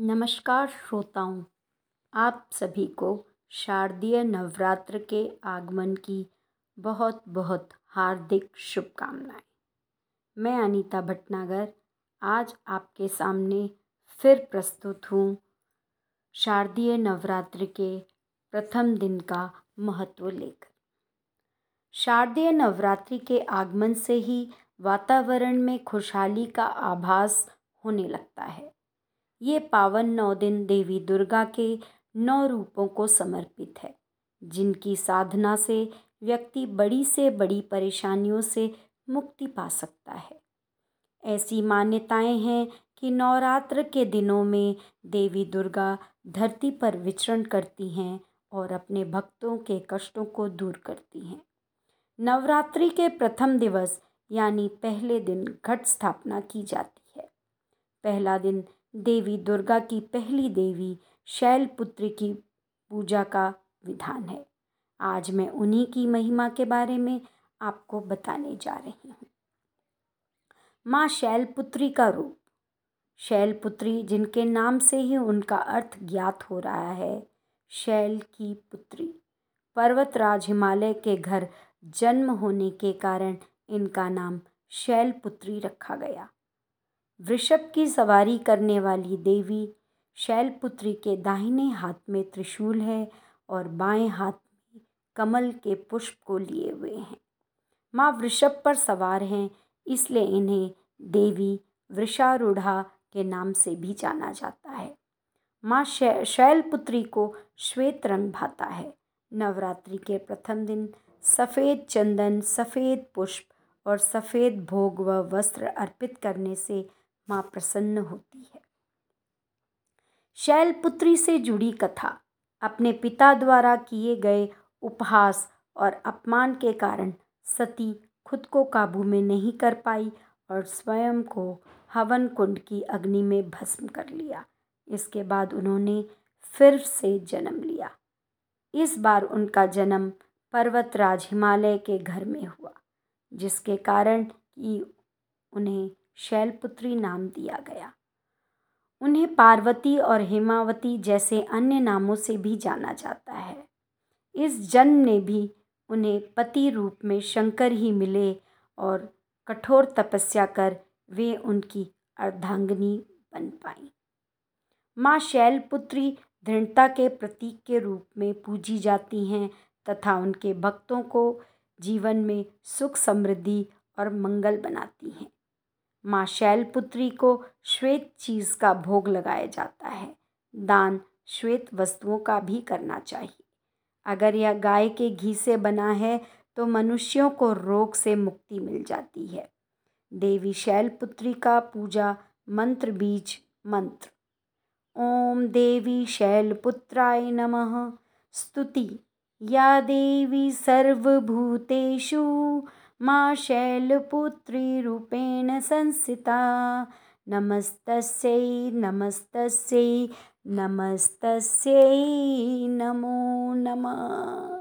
नमस्कार श्रोताओं, आप सभी को शारदीय नवरात्र के आगमन की बहुत बहुत हार्दिक शुभकामनाएँ। मैं अनीता भटनागर, आज आपके सामने फिर प्रस्तुत हूँ शारदीय नवरात्र के प्रथम दिन का महत्व लेकर। शारदीय नवरात्रि के आगमन से ही वातावरण में खुशहाली का आभास होने लगता है। ये पावन नौ दिन देवी दुर्गा के नौ रूपों को समर्पित है, जिनकी साधना से व्यक्ति बड़ी से बड़ी परेशानियों से मुक्ति पा सकता है। ऐसी मान्यताएँ हैं कि नवरात्र के दिनों में देवी दुर्गा धरती पर विचरण करती हैं और अपने भक्तों के कष्टों को दूर करती हैं। नवरात्रि के प्रथम दिवस यानी पहले दिन घट स्थापना की जाती है। पहला दिन देवी दुर्गा की पहली देवी शैलपुत्री की पूजा का विधान है। आज मैं उन्हीं की महिमा के बारे में आपको बताने जा रही हूँ। माँ शैलपुत्री का रूप। शैलपुत्री जिनके नाम से ही उनका अर्थ ज्ञात हो रहा है, शैल की पुत्री। पर्वतराज हिमालय के घर जन्म होने के कारण इनका नाम शैलपुत्री रखा गया। वृषभ की सवारी करने वाली देवी शैलपुत्री के दाहिने हाथ में त्रिशूल है और बाएँ हाथ में कमल के पुष्प को लिए हुए हैं। माँ वृषभ पर सवार हैं, इसलिए इन्हें देवी वृषारूढ़ा के नाम से भी जाना जाता है। माँ शै, शैलपुत्री को श्वेत रंग भाता है। नवरात्रि के प्रथम दिन सफ़ेद चंदन, सफ़ेद पुष्प और सफ़ेद भोग व वस्त्र अर्पित करने से माँ प्रसन्न होती है। शैलपुत्री से जुड़ी कथा अपने पिता द्वारा किए गए उपहास और अपमान के कारण सती खुद को काबू में नहीं कर पाई और स्वयं को हवन कुंड की अग्नि में भस्म कर लिया। इसके बाद उन्होंने फिर से जन्म लिया। इस बार उनका जन्म पर्वतराज हिमालय के घर में हुआ, जिसके कारण कि उन्हें शैलपुत्री नाम दिया गया। उन्हें पार्वती और हेमावती जैसे अन्य नामों से भी जाना जाता है। इस जन्म ने भी उन्हें पति रूप में शंकर ही मिले और कठोर तपस्या कर वे उनकी अर्धांगिनी बन पाई। माँ शैलपुत्री दृढ़ता के प्रतीक के रूप में पूजी जाती हैं तथा उनके भक्तों को जीवन में सुख समृद्धि और मंगल बनाती हैं। माँ शैलपुत्री को श्वेत चीज़ का भोग लगाया जाता है। दान श्वेत वस्तुओं का भी करना चाहिए। अगर यह गाय के घी से बना है तो मनुष्यों को रोग से मुक्ति मिल जाती है। देवी शैलपुत्री का पूजा मंत्र बीज मंत्र। ओम देवी शैलपुत्राय नमः। स्तुति। या देवी सर्वभूतेषु। मा शैलपुत्रीरूपेण संस्थिता नमस्तस्यै नमस्तस्यै नमस्तस्यै नमो नमः।